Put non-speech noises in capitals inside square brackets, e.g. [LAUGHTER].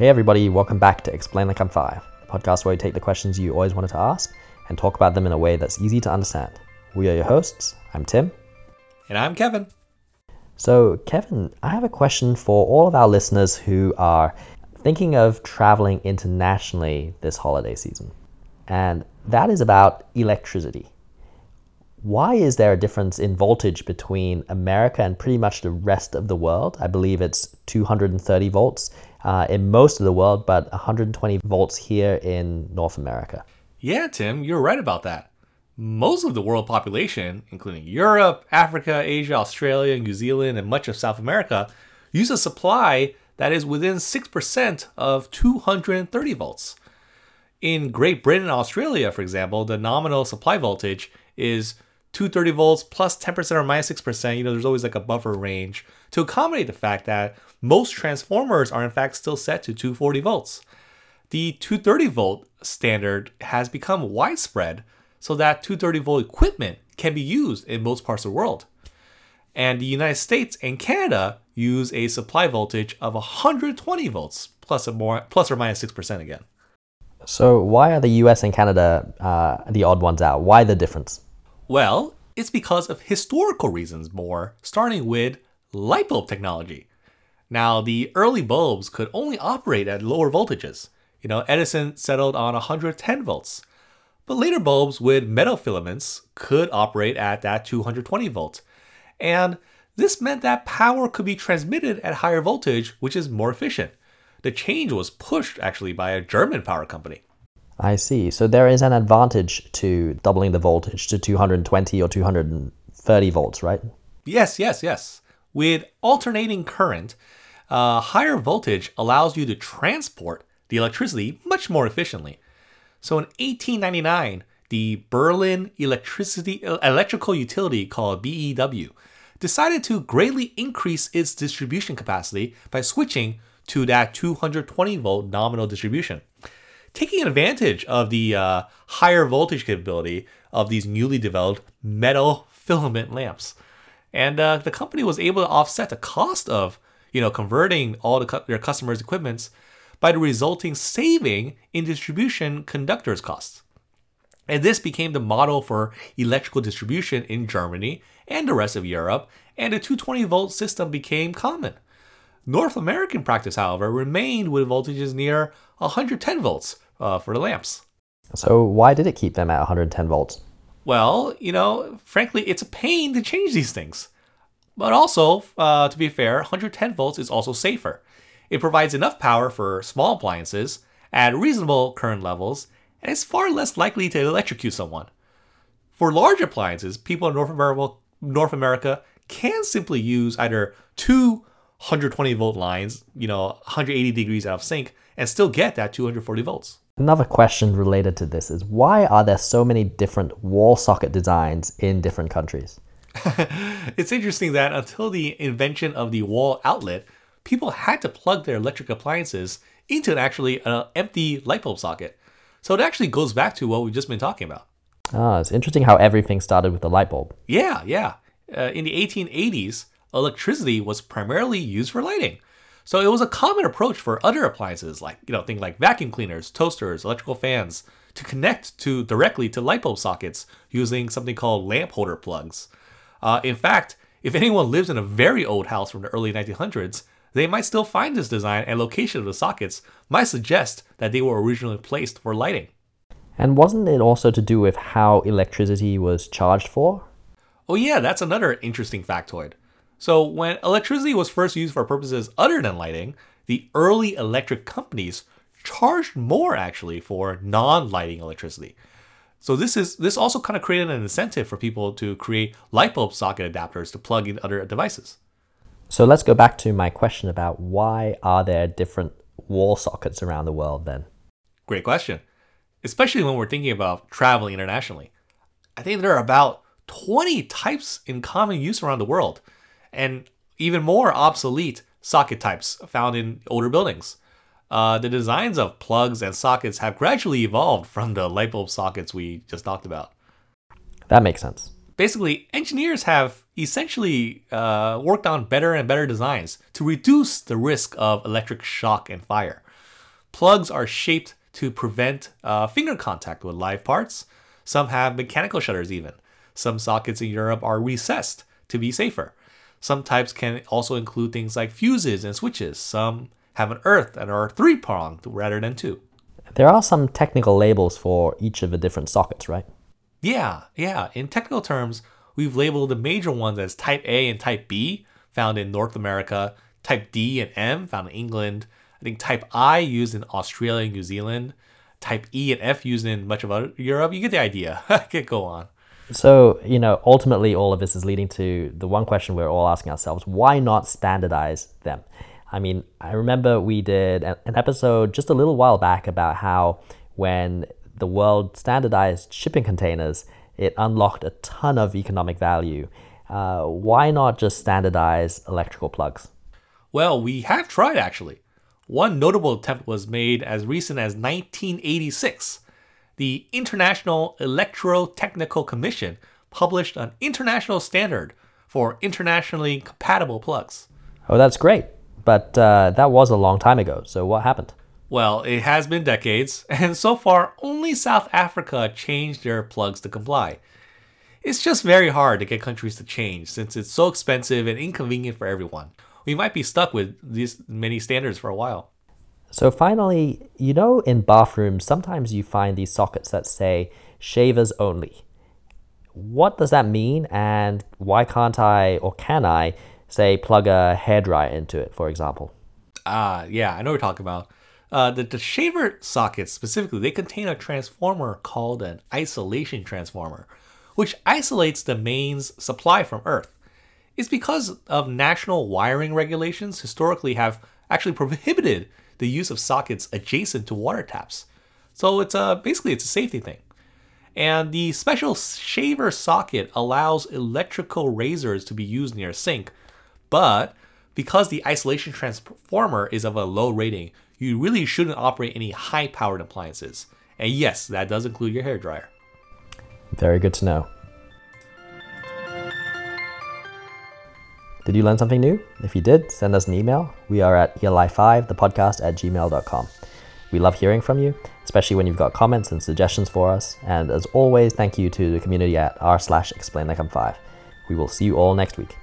Hey, everybody, welcome back to Explain Like I'm Five, the podcast where we take the questions you always wanted to ask and talk about them in a way that's easy to understand. We are your hosts. I'm Tim. And I'm Kevin. So, Kevin, I have a question for all of our listeners who are thinking of traveling internationally this holiday season, and that is about electricity. Why is there a difference in voltage between America and pretty much the rest of the world? I believe it's 230 volts uh, in most of the world, but 120 volts here in North America. Yeah, Tim, you're right about that. Most of the world population, including Europe, Africa, Asia, Australia, New Zealand, and much of South America, use a supply that is within 6% of 230 volts. In Great Britain and Australia, for example, the nominal supply voltage is 230 volts plus 10% or minus 6%. You know, there's always like a buffer range to accommodate the fact that most transformers are in fact still set to 240 volts. The 230 volt standard has become widespread so that 230 volt equipment can be used in most parts of the world. And the United States and Canada use a supply voltage of 120 volts plus or more plus or minus 6% again. So why are the US and Canada uh, the odd ones out? Why the difference? Well, it's because of historical reasons more, starting with light bulb technology. Now, the early bulbs could only operate at lower voltages. You know, Edison settled on 110 volts. But later bulbs with metal filaments could operate at that 220 volts. And this meant that power could be transmitted at higher voltage, which is more efficient. The change was pushed actually by a German power company. I see. So there is an advantage to doubling the voltage to 220 or 230 volts, right? Yes, yes, yes. With alternating current, uh, higher voltage allows you to transport the electricity much more efficiently. So in 1899, the Berlin Electricity Electrical Utility called BEW decided to greatly increase its distribution capacity by switching to that 220 volt nominal distribution. Taking advantage of the uh, higher voltage capability of these newly developed metal filament lamps. And uh, the company was able to offset the cost of you know, converting all the, their customers' equipments by the resulting saving in distribution conductors costs. And this became the model for electrical distribution in Germany and the rest of Europe, and the 220 volt system became common. North American practice, however, remained with voltages near 110 volts uh, for the lamps. So, why did it keep them at 110 volts? Well, you know, frankly, it's a pain to change these things. But also, uh, to be fair, 110 volts is also safer. It provides enough power for small appliances at reasonable current levels, and it's far less likely to electrocute someone. For large appliances, people in North America, North America can simply use either two 120 volt lines, you know, 180 degrees out of sync, and still get that 240 volts. Another question related to this is why are there so many different wall socket designs in different countries? [LAUGHS] it's interesting that until the invention of the wall outlet, people had to plug their electric appliances into an actually uh, empty light bulb socket. So it actually goes back to what we've just been talking about. Ah, it's interesting how everything started with the light bulb. Yeah, yeah. Uh, in the 1880s, electricity was primarily used for lighting. So it was a common approach for other appliances like, you know, things like vacuum cleaners, toasters, electrical fans to connect to directly to light bulb sockets using something called lamp holder plugs. Uh, in fact, if anyone lives in a very old house from the early 1900s, they might still find this design and location of the sockets might suggest that they were originally placed for lighting. And wasn't it also to do with how electricity was charged for? Oh, yeah, that's another interesting factoid. So, when electricity was first used for purposes other than lighting, the early electric companies charged more actually for non lighting electricity. So this is this also kind of created an incentive for people to create light bulb socket adapters to plug in other devices. So let's go back to my question about why are there different wall sockets around the world then? Great question. Especially when we're thinking about traveling internationally. I think there are about 20 types in common use around the world and even more obsolete socket types found in older buildings uh, the designs of plugs and sockets have gradually evolved from the light bulb sockets we just talked about. That makes sense. Basically, engineers have essentially uh, worked on better and better designs to reduce the risk of electric shock and fire. Plugs are shaped to prevent uh, finger contact with live parts. Some have mechanical shutters, even. Some sockets in Europe are recessed to be safer. Some types can also include things like fuses and switches. Some have an earth and are three pronged rather than two. There are some technical labels for each of the different sockets, right? Yeah, yeah. In technical terms, we've labeled the major ones as Type A and Type B, found in North America, Type D and M, found in England, I think Type I used in Australia and New Zealand, Type E and F used in much of Europe. You get the idea. [LAUGHS] Get go on. So, you know, ultimately all of this is leading to the one question we're all asking ourselves why not standardize them? I mean, I remember we did an episode just a little while back about how when the world standardized shipping containers, it unlocked a ton of economic value. Uh, why not just standardize electrical plugs? Well, we have tried actually. One notable attempt was made as recent as 1986. The International Electrotechnical Commission published an international standard for internationally compatible plugs. Oh, that's great. But uh, that was a long time ago, so what happened? Well, it has been decades, [LAUGHS] and so far, only South Africa changed their plugs to comply. It's just very hard to get countries to change since it's so expensive and inconvenient for everyone. We might be stuck with these many standards for a while. So, finally, you know, in bathrooms, sometimes you find these sockets that say shavers only. What does that mean, and why can't I or can I say, plug a hairdryer into it, for example. Ah, yeah, I know what you're talking about. Uh, the, the shaver sockets specifically, they contain a transformer called an isolation transformer, which isolates the mains supply from Earth. It's because of national wiring regulations historically have actually prohibited the use of sockets adjacent to water taps. So it's a, basically it's a safety thing. And the special shaver socket allows electrical razors to be used near a sink but because the isolation transformer is of a low rating, you really shouldn't operate any high powered appliances. And yes, that does include your hair dryer. Very good to know. Did you learn something new? If you did, send us an email. We are at eli5, the podcast at gmail.com. We love hearing from you, especially when you've got comments and suggestions for us. And as always, thank you to the community at r slash explain like I'm five. We will see you all next week.